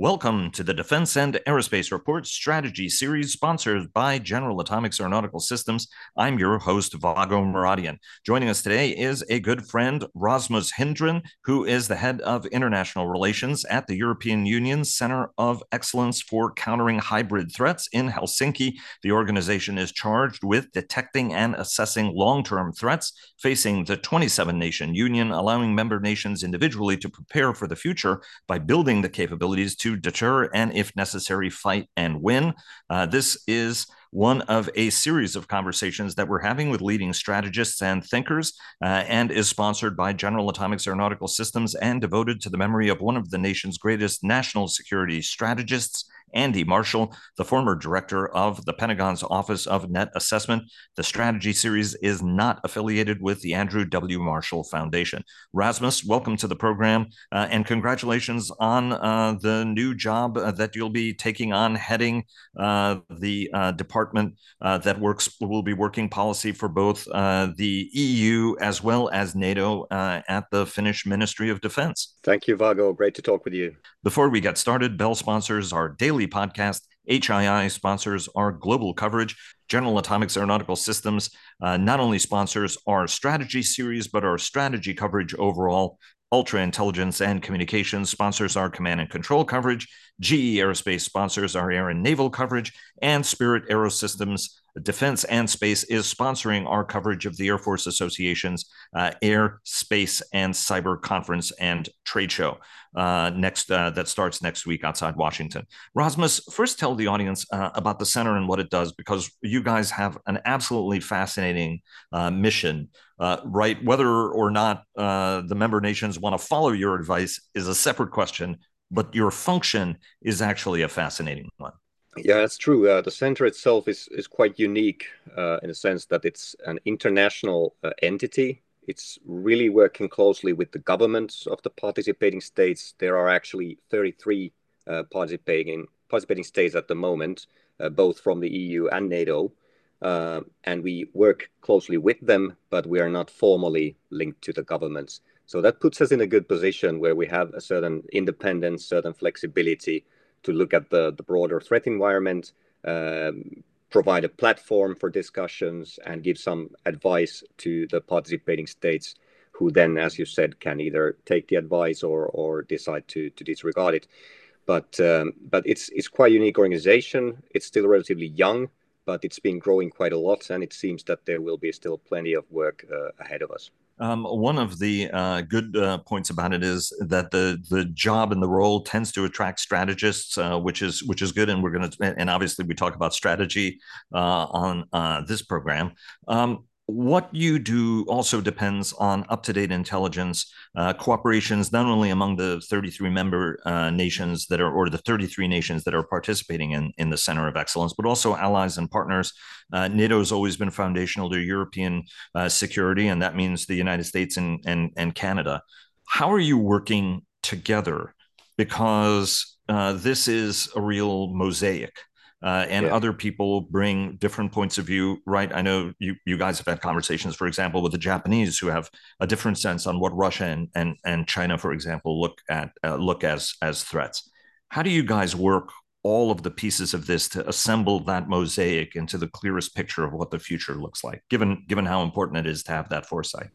Welcome to the Defense and Aerospace Report Strategy Series, sponsored by General Atomics Aeronautical Systems. I'm your host, Vago Muradian. Joining us today is a good friend, Rasmus Hindren, who is the head of international relations at the European Union Center of Excellence for Countering Hybrid Threats in Helsinki. The organization is charged with detecting and assessing long term threats facing the 27 nation union, allowing member nations individually to prepare for the future by building the capabilities to to deter and, if necessary, fight and win. Uh, this is one of a series of conversations that we're having with leading strategists and thinkers, uh, and is sponsored by General Atomics Aeronautical Systems and devoted to the memory of one of the nation's greatest national security strategists Andy Marshall, the former director of the Pentagon's Office of Net Assessment. The strategy series is not affiliated with the Andrew W. Marshall Foundation. Rasmus, welcome to the program uh, and congratulations on uh, the new job uh, that you'll be taking on heading uh, the uh, department uh, that works will be working policy for both the EU as well as NATO at the Finnish Ministry of Defense. Thank you, Vago. Great to talk with you. Before we get started, Bell sponsors our daily podcast. HII sponsors our global coverage. General Atomics Aeronautical Systems uh, not only sponsors our strategy series, but our strategy coverage overall. Ultra Intelligence and Communications sponsors our command and control coverage. GE Aerospace sponsors our air and naval coverage. And Spirit Aerosystems Defense and Space is sponsoring our coverage of the Air Force Association's uh, Air, Space, and Cyber Conference and Trade Show uh, next uh, that starts next week outside Washington. Rasmus, first tell the audience uh, about the center and what it does, because you guys have an absolutely fascinating uh, mission. Uh, right, whether or not the member nations want to follow your advice is a separate question, but your function is actually a fascinating one. Yeah, that's true. Uh, the center itself is is quite unique uh, in the sense that it's an international uh, entity. It's really working closely with the governments of the participating states. There are actually 33 uh, participating participating states at the moment, uh, both from the EU and NATO, uh, and we work closely with them, but we are not formally linked to the governments. So that puts us in a good position where we have a certain independence, certain flexibility to look at the, the broader threat environment, um, provide a platform for discussions, and give some advice to the participating states, who then, as you said, can either take the advice or, or decide to, to disregard it. But, um, but it's, it's quite a unique organization. It's still relatively young, but it's been growing quite a lot, and it seems that there will be still plenty of work uh, ahead of us. Um, one of the uh, good uh, points about it is that the the job and the role tends to attract strategists, uh, which is which is good. And we're going to and obviously we talk about strategy uh, on uh, this program. Um, what you do also depends on up-to-date intelligence uh, cooperations not only among the 33 member uh, nations that are or the 33 nations that are participating in, in the center of excellence but also allies and partners. Uh, nato has always been foundational to european uh, security and that means the united states and, and, and canada. How are you working together? Because uh, this is a real mosaic uh, and yeah. other people bring different points of view right? I know you you guys have had conversations for example with the japanese who have a different sense on what russia and and, and china for example look at uh, look as as threats. How do you guys work all of the pieces of this to assemble that mosaic into the clearest picture of what the future looks like given given how important it is to have that foresight?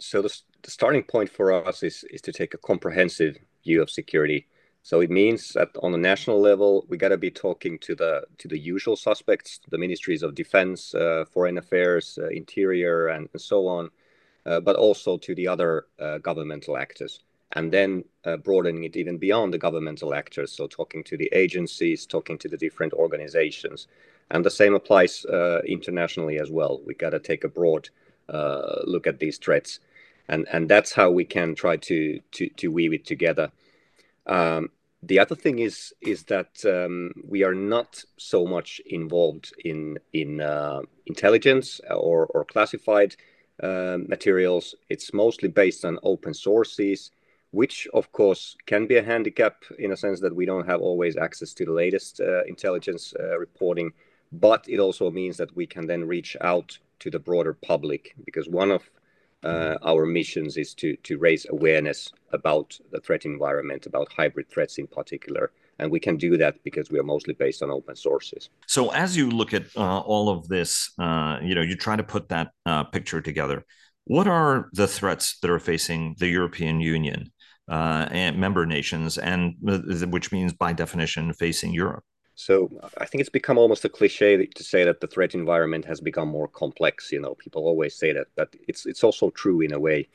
So the, the starting point for us is is to take a comprehensive view of security so it means that on a national level, we got to be talking to the to the usual suspects, the ministries of defense, uh, foreign affairs, uh, interior, and, and, so on, uh, but also to the other uh, governmental actors, and then uh, broadening it even beyond the governmental actors. So talking to the agencies, talking to the different organizations, and the same applies uh, internationally as well. We got to take a broad look at these threats, and and that's how we can try to to to weave it together. Um, the other thing is is that um, we are not so much involved in in uh, intelligence or, or classified uh, materials. It's mostly based on open sources, which of course can be a handicap in a sense that we don't have always access to the latest uh, intelligence uh, reporting. But it also means that we can then reach out to the broader public because one of uh, our missions is to to raise awareness about the threat environment, about hybrid threats in particular, and we can do that because we are mostly based on open sources. So as you look at uh, all of this, uh, you know, you try to put that uh, picture together. What are the threats that are facing the European Union uh, and member nations, and uh, which means by definition facing Europe? So I think it's become almost a cliche to say that the threat environment has become more complex. You know, people always say that, but it's it's also true in a way.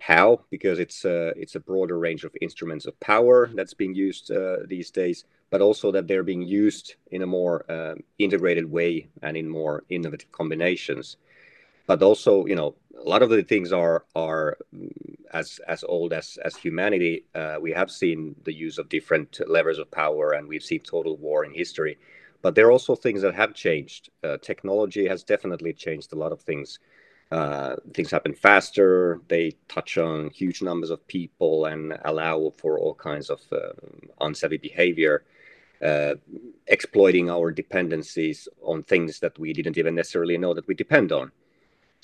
How? Because it's a, it's a broader range of instruments of power that's being used uh, these days, but also that they're being used in a more um, integrated way and in more innovative combinations. But also, you know, a lot of the things are are mm, as as old as as humanity. Uh, we have seen the use of different levers of power, and we've seen total war in history. But there are also things that have changed. Uh, technology has definitely changed a lot of things uh, things happen faster. They touch on huge numbers of people and allow for all kinds of uh, unsavvy behavior, uh, exploiting our dependencies on things that we didn't even necessarily know that we depend on.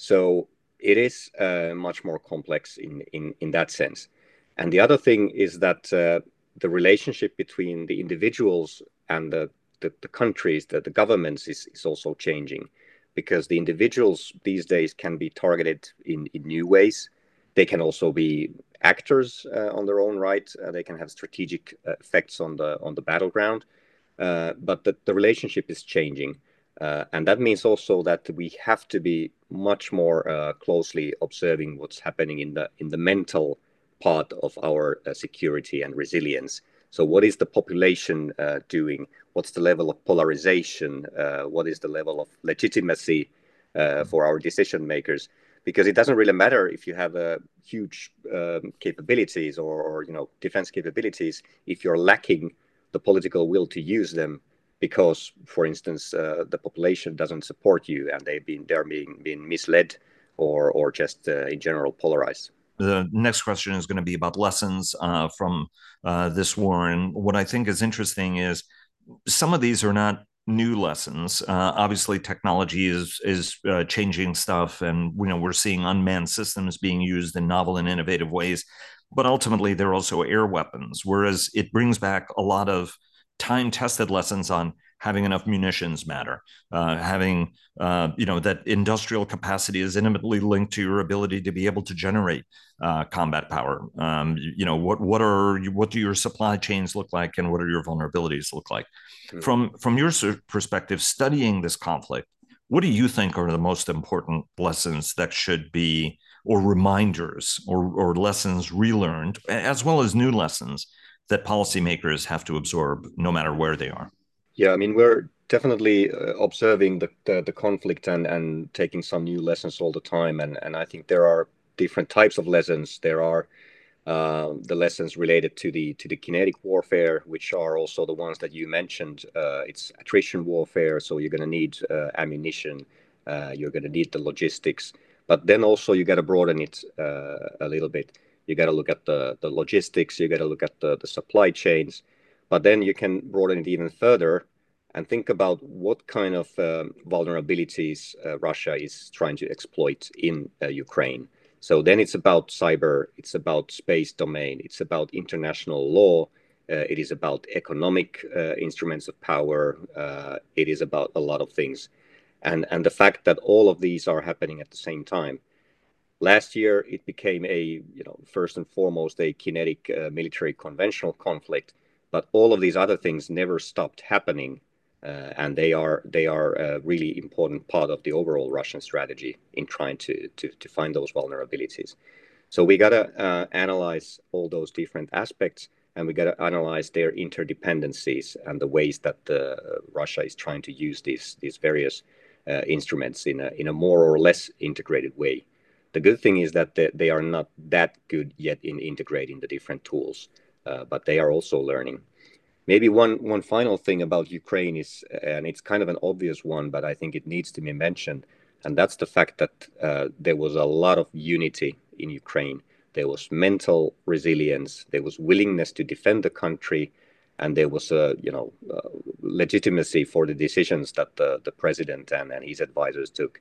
So it is uh, much more complex in, in, in that sense. And the other thing is that uh, the relationship between the individuals and the, the, the countries, the, the governments is, is also changing because the individuals these days can be targeted in, in new ways. They can also be actors uh, on their own right. Uh, they can have strategic uh, effects on the on the battleground. Uh, but the, the relationship is changing, and that means also that we have to be much more uh, closely observing what's happening in the in the mental part of our security and resilience. So, what is the population doing? what's the level of polarization, uh, what is the level of legitimacy uh, for our decision makers. Because it doesn't really matter if you have uh, huge um, capabilities or, or, you know defense capabilities if you're lacking the political will to use them because, for instance, uh, the population doesn't support you and they've been they're being being misled or or just uh, in general polarized the next question is going to be about lessons uh, from uh, this war. And what I think is interesting is some of these are not new lessons. Uh, obviously, technology is is uh, changing stuff, and you know we're seeing unmanned systems being used in novel and innovative ways. But ultimately, they're also air weapons. Whereas it brings back a lot of time tested lessons on having enough munitions matter uh, having uh, you know that industrial capacity is intimately linked to your ability to be able to generate uh, combat power um, you know what what are what do your supply chains look like and what are your vulnerabilities look like mm-hmm. from from your perspective studying this conflict what do you think are the most important lessons that should be or reminders or, or lessons relearned as well as new lessons that policymakers have to absorb no matter where they are yeah, I mean, we're definitely uh, observing the, the, the conflict and and taking some new lessons all the time, and and I think there are different types of lessons. There are uh, the lessons related to the to the kinetic warfare, which are also the ones that you mentioned. Uh, it's attrition warfare, so you're going to need uh, ammunition, uh, you're going to need the logistics, but then also you got to broaden it a little bit. You got to look at the the logistics. You got to look at the the supply chains, but then you can broaden it even further and think about what kind of um, vulnerabilities uh, Russia is trying to exploit in uh, Ukraine. So then it's about cyber, it's about space domain, it's about international law, uh, it is about economic uh, instruments of power, uh, it is about a lot of things. And, and the fact that all of these are happening at the same time. Last year, it became a, you know, first and foremost, a kinetic uh, military conventional conflict, but all of these other things never stopped happening uh, and they are they are a really important part of the overall Russian strategy in trying to to, to find those vulnerabilities. So we got to uh, analyze all those different aspects, and we got to analyze their interdependencies and the ways that uh, Russia is trying to use these these various uh, instruments in a in a more or less integrated way. The good thing is that they, they are not that good yet in integrating the different tools, uh, but they are also learning. Maybe one one final thing about Ukraine is, and it's kind of an obvious one, but I think it needs to be mentioned, and that's the fact that uh, there was a lot of unity in Ukraine. There was mental resilience. There was willingness to defend the country, and there was a you know uh, legitimacy for the decisions that the the president and, and his advisors took.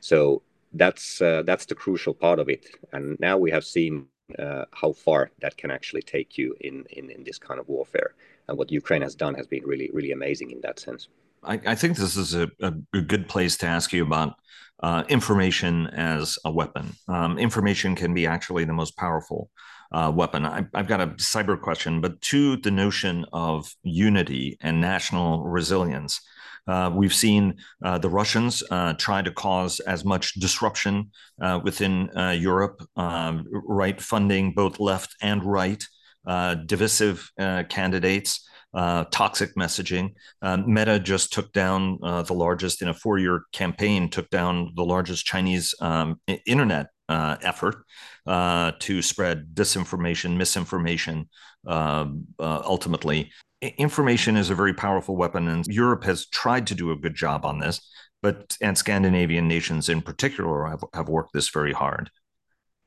So that's uh, that's the crucial part of it. And now we have seen uh, how far that can actually take you in, in in this kind of warfare and what Ukraine has done has been really really amazing in that sense. I, I think this is a, a, good place to ask you about uh, information as a weapon. Um, information can be actually the most powerful uh, weapon. I, have got a cyber question, but to the notion of unity and national resilience. Uh, we've seen uh, the Russians uh, try to cause as much disruption uh, within uh, Europe, um, right, funding both left and right, divisive candidates uh, toxic messaging. Uh, Meta just took down uh, the largest in a four-year campaign, took down the largest Chinese um, internet effort to spread disinformation, misinformation. Um, ultimately, information is a very powerful weapon, and Europe has tried to do a good job on this. But and Scandinavian nations in particular have, have worked this very hard.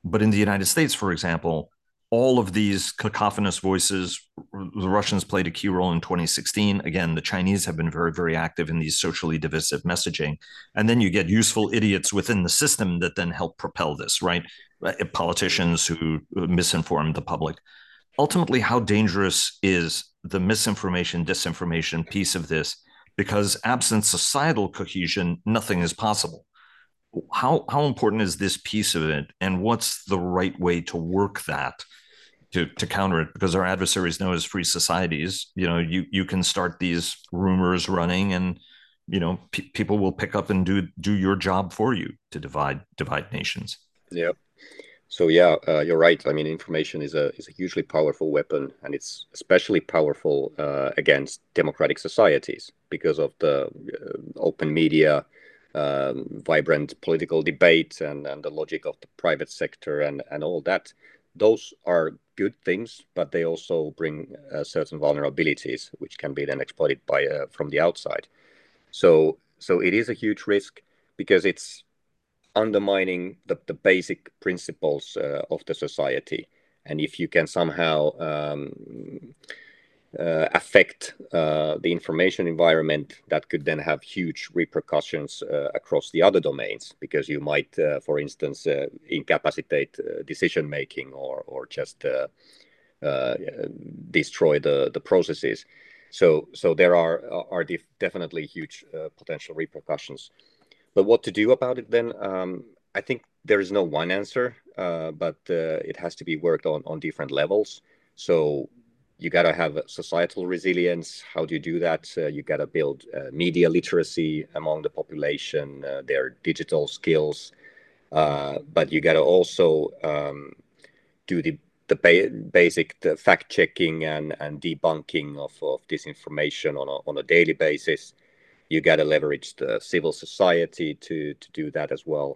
But in the United States, for example, all of these cacophonous voices. The Russians played a key role in 2016. Again, the Chinese have been very, very active in these socially divisive messaging. And then you get useful idiots within the system that then help propel this, right? Uh, politicians who misinform the public. Ultimately, how dangerous is the misinformation, disinformation piece of this? Because absent societal cohesion, nothing is possible. How how important is this piece of it? And what's the right way to work that to to counter it? Because our adversaries know as free societies you know you you can start these rumors running and you know pe- people will pick up and do do your job for you to divide divide nations. Yeah so yeah uh, you're right i mean information is a is a hugely powerful weapon and it's especially powerful uh, against democratic societies because of the uh, open media um, vibrant political debate and, and the logic of the private sector and, and all that those are good things, but they also bring uh, certain vulnerabilities, which can be then exploited by uh, from the outside. So, so it is a huge risk because it's undermining the, the basic principles uh, of the society. And if you can somehow um, uh, affect uh, the information environment that could then have huge repercussions uh, across the other domains because you might, uh, for instance, uh, incapacitate decision making or, or just destroy the, the processes. So, so there are, are def definitely huge potential repercussions. But what to do about it then? Um, I think there is no one answer, but it has to be worked on on different levels. So you got to have societal resilience. How do you do that? Uh, you got to build uh, media literacy among the population, uh, their digital skills, uh, but you got to also um, do the the ba- basic the fact checking and, and debunking of, of disinformation on a, on a daily basis. You got to leverage the civil society to to do that as well.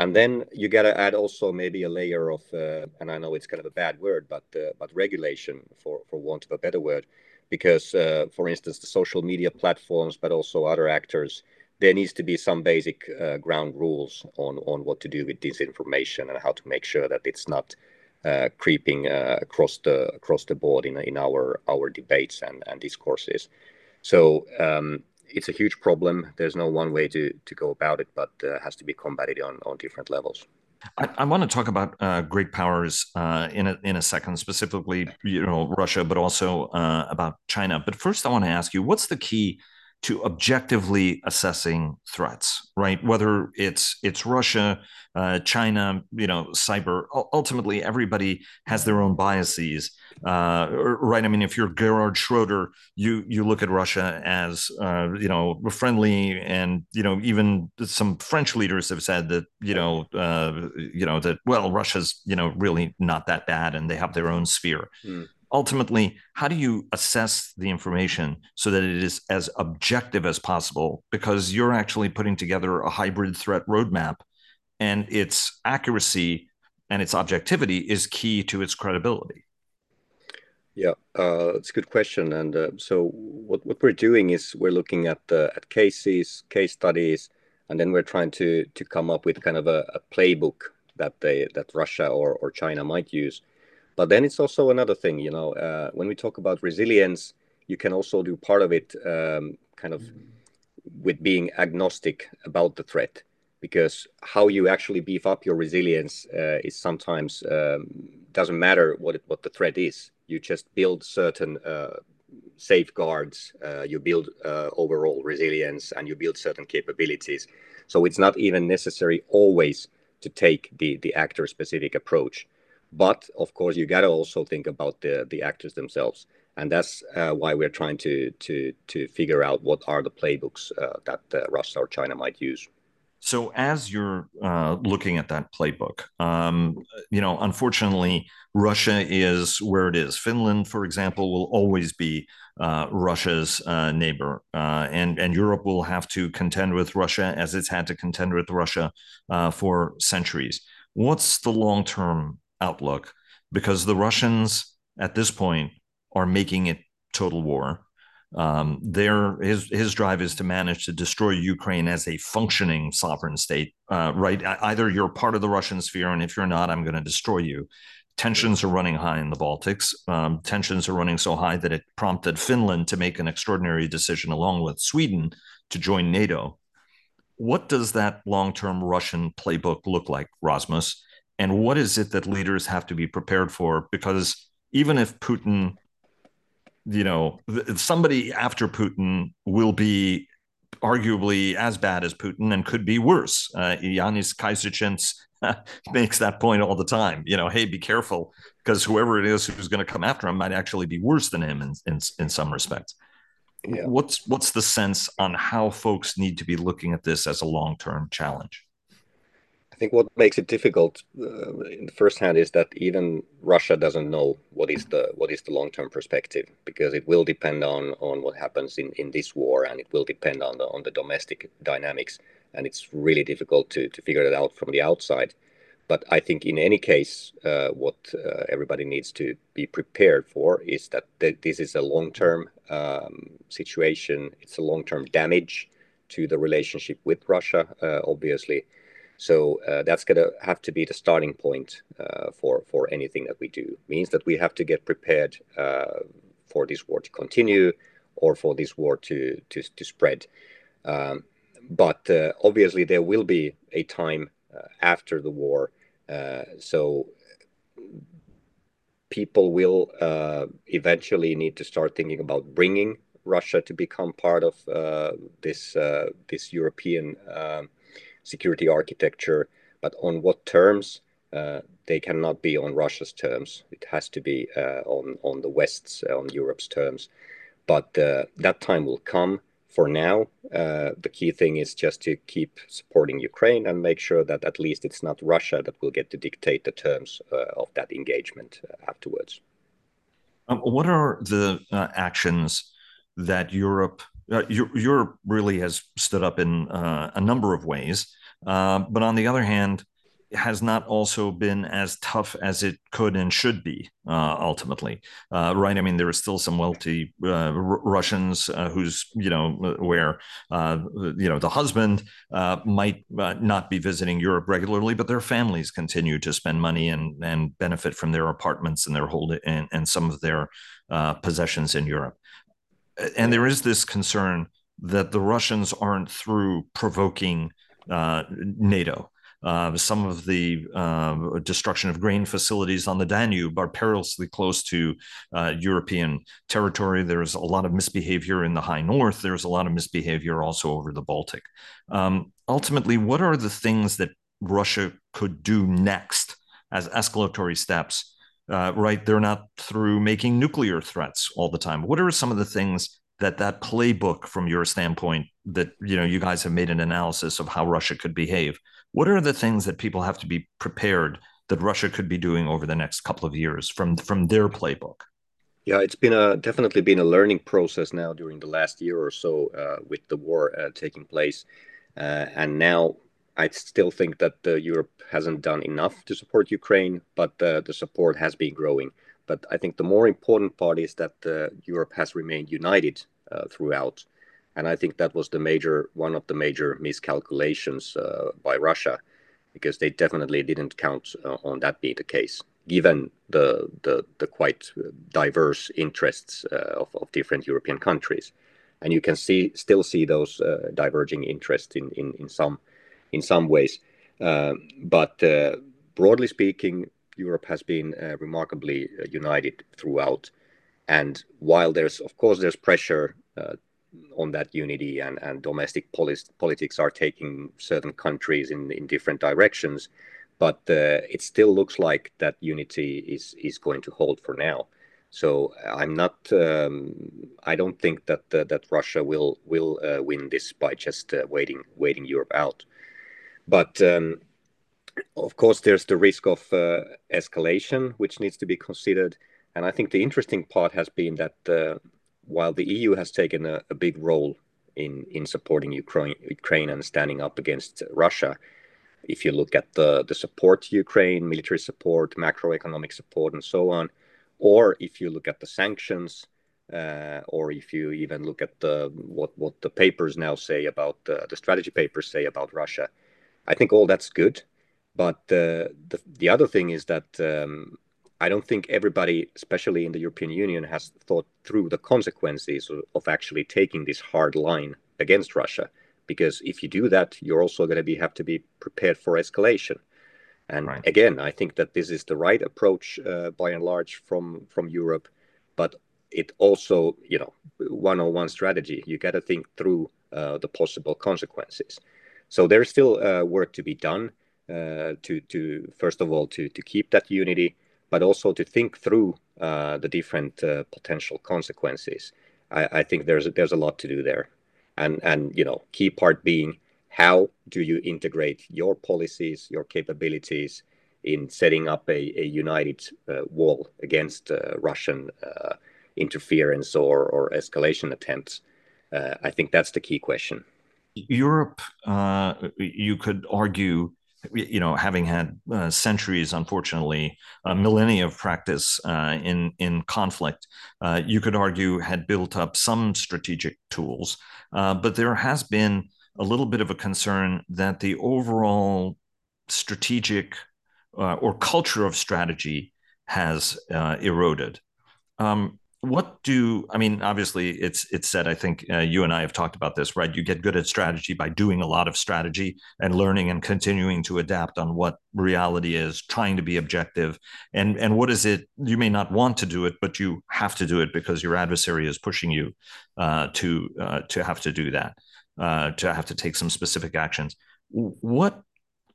And then you got to add also maybe a layer of uh, and i know it's kind of a bad word but uh, but regulation for for want of a better word. Because uh, for instance the social media platforms but also other actors there needs to be some basic uh, ground rules on on what to do with disinformation and how to make sure that it's not uh, creeping uh, across the across the board in in our our debates and and discourses. So um, it's a huge problem. There's no one way to to go about it, but uh, has to be combated on on different levels. I, I want to talk about uh, great powers uh, in a in a second, specifically you know Russia, but also uh, about China. But first, I want to ask you, what's the key to objectively assessing threats, right? Whether it's it's Russia, uh, China, you know, cyber. Ultimately, everybody has their own biases, uh, right? I mean, if you're Gerhard Schroeder, you you look at Russia as uh, you know friendly, and you know even some French leaders have said that you know uh, you know that well, Russia's you know really not that bad, and they have their own sphere. Mm ultimately, how do you assess the information so that it is as objective as possible? Because you're actually putting together a hybrid threat roadmap, and its accuracy and its objectivity is key to its credibility. Yeah, uh, it's a good question. And uh, so, what, what we're doing is we're looking at uh, at cases, case studies, and then we're trying to to come up with kind of a, a playbook that they that Russia or, or China might use but then it's also another thing, you know, uh, when we talk about resilience, you can also do part of it um, kind of with being agnostic about the threat, because how you actually beef up your resilience uh, is sometimes um, doesn't matter what it, what the threat is. You just build certain uh, safeguards, uh, you build uh, overall resilience, and you build certain capabilities. So it's not even necessary always to take the the actor specific approach. But of course, you got to also think about the the actors themselves, and that's uh, why we're trying to to to figure out what are the playbooks uh, that uh, Russia or China might use. So, as you're uh, looking at that playbook, um, you know, unfortunately, Russia is where it is. Finland, for example, will always be uh, Russia's uh, neighbor, uh, and and Europe will have to contend with Russia as it's had to contend with Russia uh, for centuries. What's the long term outlook? Because the Russians at this point are making it total war. Um, their his his drive is to manage to destroy Ukraine as a functioning sovereign state. Uh, right? Either you're part of the Russian sphere, and if you're not, I'm going to destroy you. Tensions are running high in the Baltics. Um, tensions are running so high that it prompted Finland to make an extraordinary decision, along with Sweden, to join NATO. What does that long-term Russian playbook look like, Rasmus? And what is it that leaders have to be prepared for? Because even if Putin you know, somebody after Putin will be arguably as bad as Putin and could be worse. Uh, Yanis Kaiserchens makes that point all the time. You know, hey, be careful because whoever it is who's going to come after him might actually be worse than him in in, in some respects. Yeah. What's what's the sense on how folks need to be looking at this as a long term challenge? I think what makes it difficult uh, in the first hand is that even Russia doesn't know what is the what is the long term perspective because it will depend on on what happens in, in this war and it will depend on the on the domestic dynamics and it's really difficult to to figure it out from the outside. But I think in any case, uh, what uh, everybody needs to be prepared for is that th- this is a long term um, situation. It's a long term damage to the relationship with Russia, uh, obviously so uh, that's going to have to be the starting point uh, for for anything that we do. Means that we have to get prepared uh, for this war to continue or for this war to to, to spread. Um, but uh, obviously, there will be a time uh, after the war. Uh, so people will eventually need to start thinking about bringing Russia to become part of this this European. Um, security architecture, but on what terms? Uh, they cannot be on Russia's terms. It has to be uh, on on the West's, uh, on Europe's terms. But uh, that time will come. For now, uh, the key thing is just to keep supporting Ukraine and make sure that at least it's not Russia that will get to dictate the terms of that engagement afterwards. Um, what are the actions that Europe uh, Europe really has stood up in uh, a number of ways. Uh, but on the other hand, has not also been as tough as it could and should be uh, ultimately, uh, right? I mean, there are still some wealthy uh, R- Russians uh, who's you know where uh, you know the husband uh, might not be visiting Europe regularly, but their families continue to spend money and and benefit from their apartments and their hold and, and some of their possessions in Europe and there is this concern that the Russians aren't through provoking uh, NATO. Uh, some of the uh, destruction of grain facilities on the Danube are perilously close to uh, European territory. There's a lot of misbehavior in the high north. There's a lot of misbehavior also over the Baltic. Um, ultimately, what are the things that Russia could do next as escalatory steps uh, right? They're not through making nuclear threats all the time. What are some of the things that that playbook, from your standpoint, that you know you guys have made an analysis of how Russia could behave? What are the things that people have to be prepared that Russia could be doing over the next couple of years from from their playbook? Yeah, it's been a definitely been a learning process now during the last year or so uh, with the war uh, taking place, uh, and now I still think that uh, Europe hasn't done enough to support Ukraine, but uh, the support has been growing. But I think the more important part is that uh, Europe has remained united uh, throughout, and I think that was the major one of the major miscalculations uh, by Russia, because they definitely didn't count uh, on that being the case, given the the, the quite diverse interests of, of different European countries, and you can see still see those diverging interests in, in in some in some ways. Uh, but uh, broadly speaking, Europe has been uh, remarkably united throughout. and while there's of course there's pressure on that unity and, and domestic politics are taking certain countries in, in different directions but it still looks like that unity is is going to hold for now so i'm not um, i don't think that that russia will will win this by just waiting waiting europe out but um, of course there's the risk of uh, escalation which needs to be considered. And I think the interesting part has been that uh, while the EU has taken a, a, big role in, in supporting Ukraine, Ukraine and standing up against Russia, if you look at the, the support to Ukraine, military support, macroeconomic support, and so on, or if you look at the sanctions, uh, or if you even look at the what what the papers now say about uh, the strategy papers say about Russia, I think all that's good. But uh, the the other thing is that um, I don't think everybody, especially in the European Union, has thought through the consequences of, of actually taking this hard line against Russia. Because if you do that, you're also going to be have to be prepared for escalation. And right. again, I think that this is the right approach uh, by and large from from Europe, but it also, you know, one-on-one strategy. You got to think through uh, the possible consequences. So there's still uh, work to be done uh, to first of all to keep that unity but also to think through uh, the different potential consequences. I, think there's there's a lot to do there, and and you know key part being how do you integrate your policies, your capabilities in setting up a, united wall against Russian interference or, or escalation attempts. I think that's the key question. Europe, you could argue, you know, having had uh, centuries, unfortunately, a millennia of practice uh, in in conflict, uh, you could argue had built up some strategic tools, uh, but there has been a little bit of a concern that the overall strategic uh, or culture of strategy has uh, eroded. Um, what do I mean? Obviously, it's it's said. I think uh, you and I have talked about this, right? You get good at strategy by doing a lot of strategy and learning and continuing to adapt on what reality is, trying to be objective. And and what is it? You may not want to do it, but you have to do it because your adversary is pushing you uh, to uh, to have to do that, uh, to have to take some specific actions. What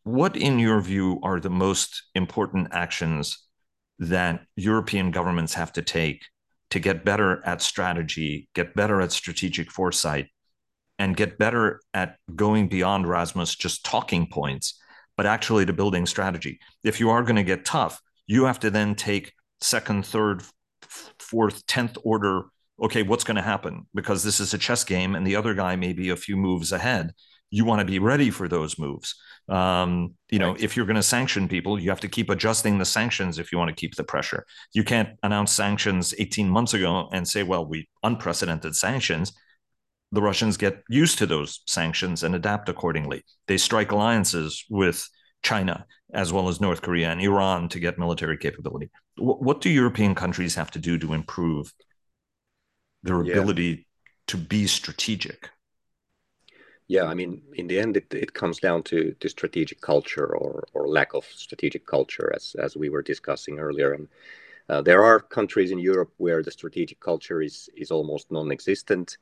what, in your view, are the most important actions that European governments have to take? To get better at strategy, get better at strategic foresight, and get better at going beyond Rasmus just talking points, but actually to building strategy. If you are going to get tough, you have to then take second, third, fourth, tenth order. Okay, what's going to happen? Because this is a chess game, and the other guy may be a few moves ahead. You want to be ready for those moves. Um, you know, if you're going to sanction people, you have to keep adjusting the sanctions if you want to keep the pressure. You can't announce sanctions 18 months ago and say, well, we unprecedented sanctions. The Russians get used to those sanctions and adapt accordingly. They strike alliances with China as well as North Korea and Iran to get military capability. what do European countries have to do to improve their ability yeah. to be strategic? Yeah, I mean, in the end, it, it comes down to, to strategic culture or, or lack of strategic culture, as, as we were discussing earlier. And uh, there are countries in Europe where the strategic culture is, is almost non existent.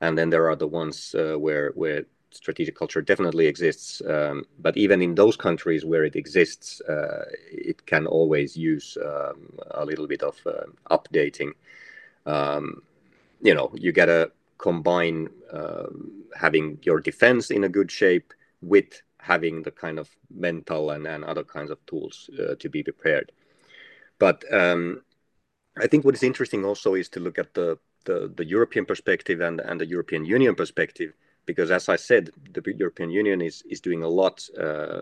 And then there are the ones uh, where, where strategic culture definitely exists. Um, but even in those countries where it exists, uh, it can always use um, a little bit of uh, updating. Um, you know, you get a combine uh, having your defense in a good shape with having the kind of mental and, and other kinds of tools uh, to be prepared. But um, I think what is interesting also is to look at the, the, the, European perspective and, and the European Union perspective, because as I said, the European Union is, is doing a lot uh,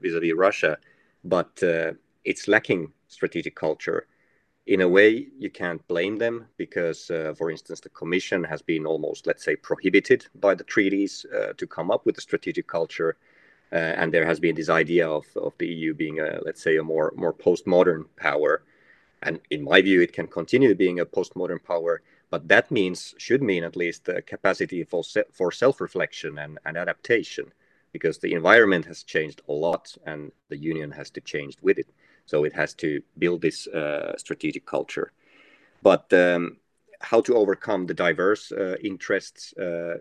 vis-a-vis Russia, but uh, it's lacking strategic culture in a way, you can't blame them because, uh, for instance, the Commission has been almost, let's say, prohibited by the treaties uh, to come up with a strategic culture. Uh, and there has been this idea of, of the EU being, a, let's say, a more, more postmodern power. And in my view, it can continue being a postmodern power. But that means, should mean at least, the capacity for, se- for self reflection and, and adaptation because the environment has changed a lot and the union has to change with it. So it has to build this uh, strategic culture. but um, how to overcome the diverse uh, interests uh,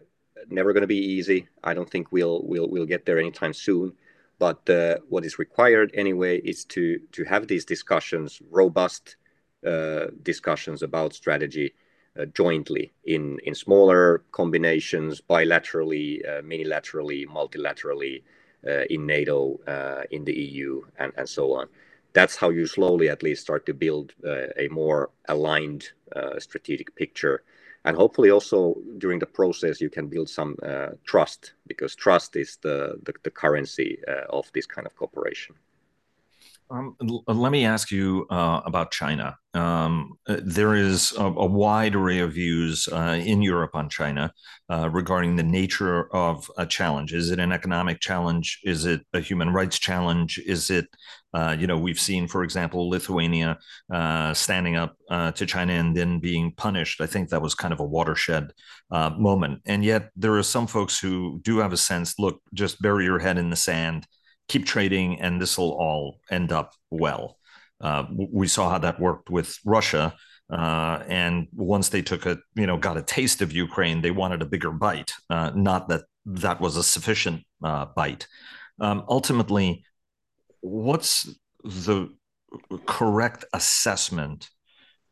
never going to be easy. I don't think we'll we'll we'll get there anytime soon. But uh, what is required anyway is to to have these discussions, robust uh, discussions about strategy uh, jointly in in smaller combinations, bilaterally, uh, minilaterally, multilaterally, uh, in NATO, in the EU, and and so on. That's how you slowly, at least, start to build a more aligned strategic picture and hopefully also during the process you can build some uh, trust because trust is the the, the currency uh, of this kind of cooperation um, let me ask you uh, about China. Um, uh, there is a, a, wide array of views uh, in Europe on China uh, regarding the nature of a challenge. Is it an economic challenge? Is it a human rights challenge? Is it, uh, you know, we've seen, for example, Lithuania uh, standing up to China and then being punished. I think that was kind of a watershed moment. And yet there are some folks who do have a sense look, just bury your head in the sand keep trading and this will all end up well. Uh, we saw how that worked with Russia. Uh, and once they took a, you know, got a taste of Ukraine, they wanted a bigger bite. Uh, not that that was a sufficient uh, bite. Um, ultimately, what's the correct assessment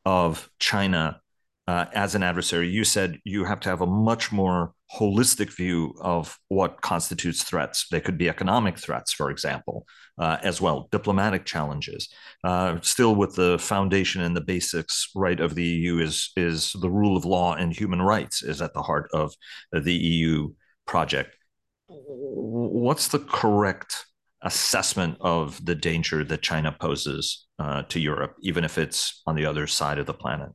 of China uh, as an adversary? You said you have to have a much more holistic view of what constitutes threats. They could be economic threats, for example, uh, as well, diplomatic challenges. Uh, still, with the foundation and the basics, right, of the EU is is the rule of law and human rights is at the heart of the EU project. What's the correct assessment of the danger that China poses uh, to Europe, even if it's on the other side of the planet?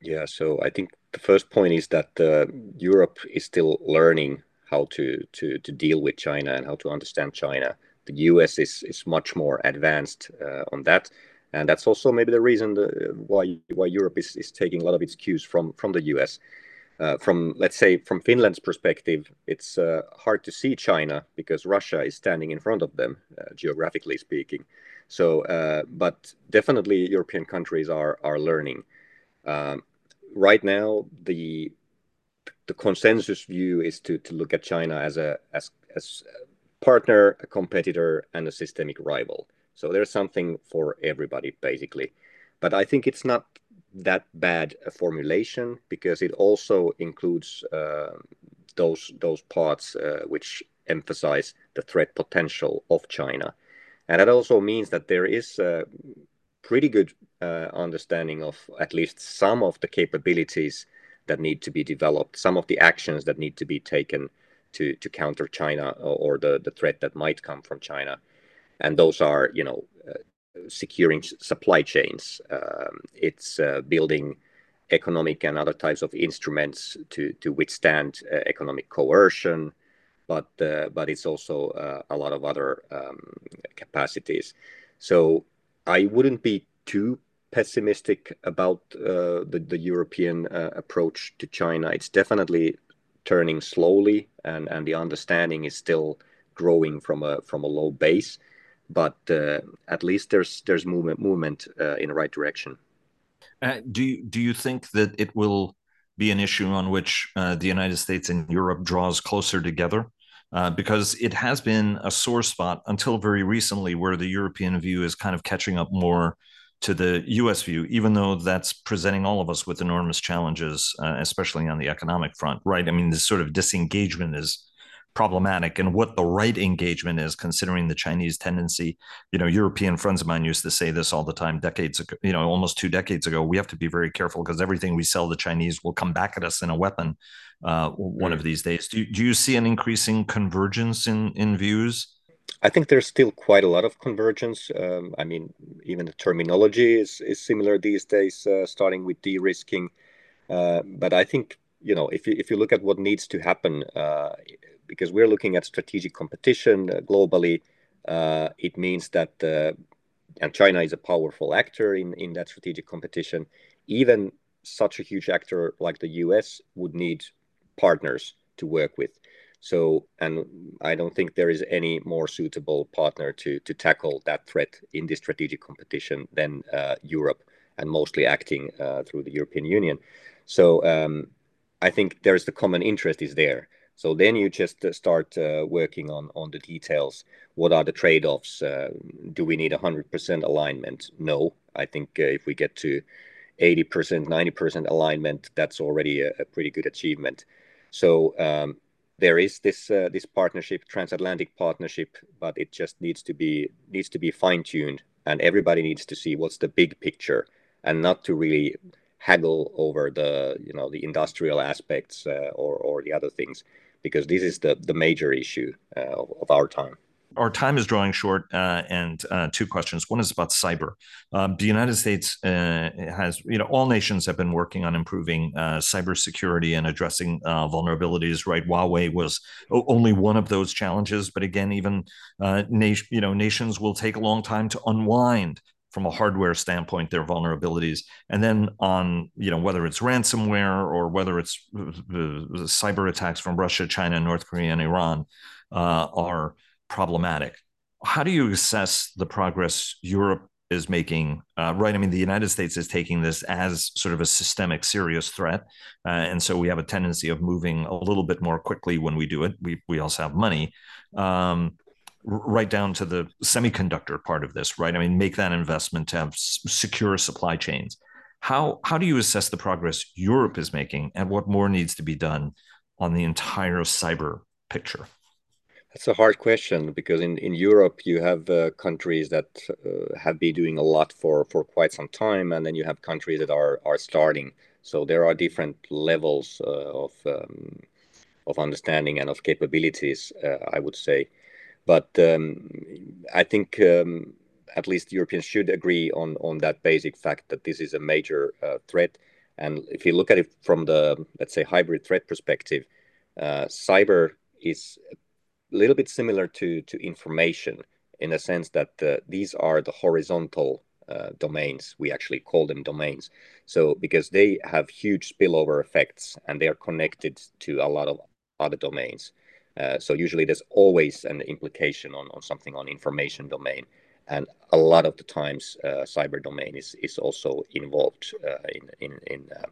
Yeah, so I think the first point is that uh, Europe is still learning how to, to, to deal with China and how to understand China. The US is, is much more advanced uh, on that. And that's also maybe the reason the, why, why Europe is, is taking a lot of its cues from, from the US. Uh, from, let's say, from Finland's perspective, it's uh, hard to see China because Russia is standing in front of them, uh, geographically speaking. So, uh, but definitely European countries are, are learning. Um, right now the the consensus view is to to look at China as a as as a partner, a competitor, and a systemic rival. So there's something for everybody basically, but I think it's not that bad a formulation because it also includes uh, those those parts uh, which emphasize the threat potential of China, and that also means that there is. a pretty good uh, understanding of at least some of the capabilities that need to be developed, some of the actions that need to be taken to to counter China or, or the the threat that might come from China, and those are you know securing supply chains. Um, it's uh, building economic and other types of instruments to to withstand uh, economic coercion, but uh, but it's also uh, a lot of other um, capacities. So I wouldn't be too pessimistic about uh, the, the European uh, approach to China. It's definitely turning slowly, and, and the understanding is still growing from a from a low base. But uh, at least there's there's movement movement uh, in the right direction. Uh, do you do you think that it will be an issue on which the United States and Europe draws closer together? Uh, because it has been a sore spot until very recently where the European view is kind of catching up more to the US view, even though that's presenting all of us with enormous challenges, uh, especially on the economic front, right? I mean, this sort of disengagement is problematic and what the right engagement is considering the chinese tendency you know european friends of mine used to say this all the time decades ago you know almost two decades ago we have to be very careful because everything we sell the chinese will come back at us in a weapon uh, one mm. of these days do, do you see an increasing convergence in in views I think there's still quite a lot of convergence. Um, I mean, even the terminology is, is similar these days, uh, starting with de-risking. Uh, but I think you know if you if you look at what needs to happen uh, because we're looking at strategic competition uh, globally. Uh, it means that, uh, and China is a powerful actor in, in that strategic competition. Even such a huge actor like the US would need partners to work with. So, and I don't think there is any more suitable partner to to tackle that threat in this strategic competition than uh, Europe. and mostly acting through the European Union. So um, I think there's the common interest is there. So then you just start uh, working on on the details. What are the trade-offs? Uh, do we need 100% alignment? No. I think uh, if we get to 80%, 90% alignment, that's already a, a pretty good achievement. So um, there is this uh, this partnership, transatlantic partnership, but it just needs to be needs to be fine-tuned, and everybody needs to see what's the big picture, and not to really haggle over the you know the industrial aspects uh, or or the other things because this is the the major issue uh, of, of, our time. Our time is drawing short, uh, and uh, two questions. One is about cyber. Um, the United States uh, has, you know, all nations have been working on improving uh, cybersecurity and addressing vulnerabilities. Right, Huawei was only one of those challenges, but again, even nation, you know, nations will take a long time to unwind from a hardware standpoint their vulnerabilities. And then on you know whether it's ransomware or whether it's uh, cyber attacks from russia china north korea and iran uh, are problematic. How do you assess the progress europe is making uh, right? I mean the united states is taking this as sort of a systemic serious threat uh, and so we have a tendency of moving a little bit more quickly when we do it. We, we also have money. Um, right down to the semiconductor part of this, right? I mean, make that investment to have secure supply chains. How how do you assess the progress Europe is making, and what more needs to be done on the entire cyber picture? That's a hard question because in, in Europe you have uh, countries that uh, have been doing a lot for, for quite some time, and then you have countries that are are starting. So there are different levels uh, of um, of understanding and of capabilities. Uh, I would say. But um, I think um, at least Europeans should agree on on that basic fact that this is a major uh, threat. And if you look at it from the let's say hybrid threat perspective, uh, cyber is a little bit similar to to information in the sense that uh, these are the horizontal uh, domains. We actually call them domains. So because they have huge spillover effects and they are connected to a lot of other domains. Uh, so usually there's always an implication on, on something on information domain. And a lot of the times, uh, cyber domain is, is also involved uh, in in in, uh,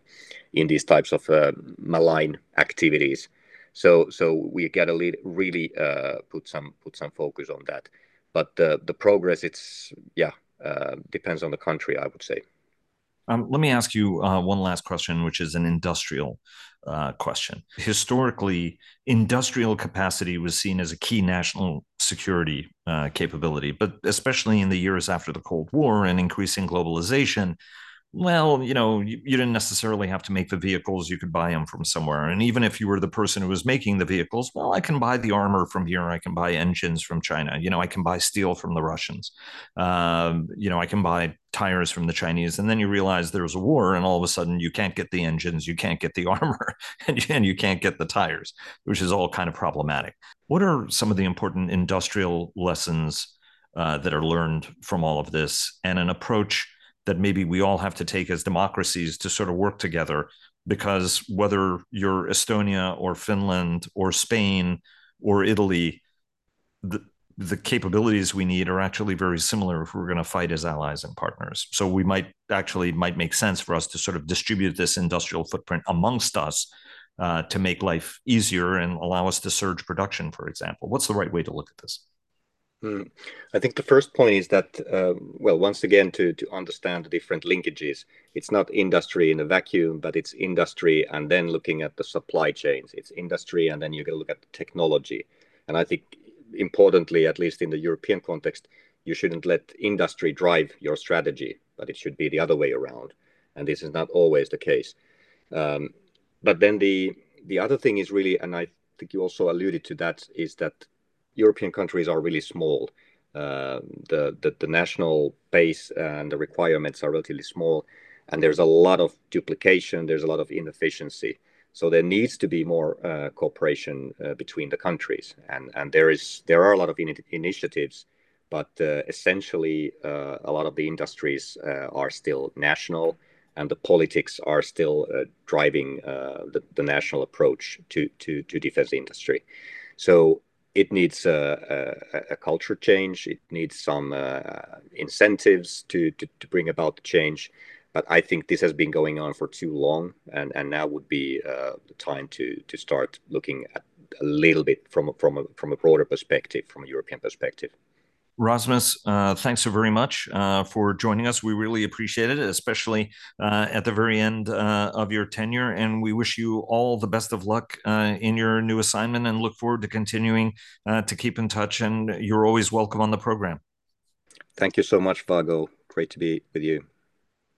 in these types of uh, malign activities. So so we got to really put some put some focus on that. But the progress, it's yeah, depends on the country, I would say. Um, let me ask you uh, one last question, which is an industrial uh, question. Historically, industrial capacity was seen as a key national security uh, capability, but especially in the years after the Cold War and increasing globalization, well, you know, you, you, didn't necessarily have to make the vehicles. You could buy them from somewhere. And even if you were the person who was making the vehicles, well, I can buy the armor from here. I can buy engines from China. You know, I can buy steel from the Russians. Um, you know, I can buy tires from the Chinese. And then you realize there's a war, and all of a sudden you can't get the engines, you can't get the armor, and, and you can't get the tires, which is all kind of problematic. What are some of the important industrial lessons uh, that are learned from all of this and an approach? That maybe we all have to take as democracies to sort of work together because whether you're Estonia or Finland or Spain or Italy, the, the capabilities we need are actually very similar if we're going to fight as allies and partners. So we might actually might make sense for us to sort of distribute this industrial footprint amongst us uh, to make life easier and allow us to surge production, for example. What's the right way to look at this? Mm. I think the first point is that, uh, well, once again, to, to understand the different linkages, it's not industry in a vacuum, but it's industry and then looking at the supply chains. It's industry and then you can look at the technology. And I think importantly, at least in the European context, you shouldn't let industry drive your strategy, but it should be the other way around. And this is not always the case. Um, but then the the other thing is really, and I think you also alluded to that, is that European countries are really small. Uh, the, the, the national base and the requirements are relatively small, and there's a lot of duplication. There's a lot of inefficiency. So there needs to be more uh, cooperation uh, between the countries, and and there is there are a lot of in initiatives, but uh, essentially uh, a lot of the industries uh, are still national, and the politics are still driving the, the national approach to to to defense industry. So it needs a, a, a, culture change. It needs some uh, incentives to, to, to, bring about the change. but I think this has been going on for too long, and, and now would be uh, the time to to start looking at a little bit from a, from a, from a broader perspective, from a European perspective. Rasmus, uh, thanks so very much uh, for joining us. We really appreciate it, especially uh, at the very end uh, of your tenure. And we wish you all the best of luck uh, in your new assignment and look forward to continuing uh, to keep in touch. And you're always welcome on the program. Thank you so much, Vago. Great to be with you.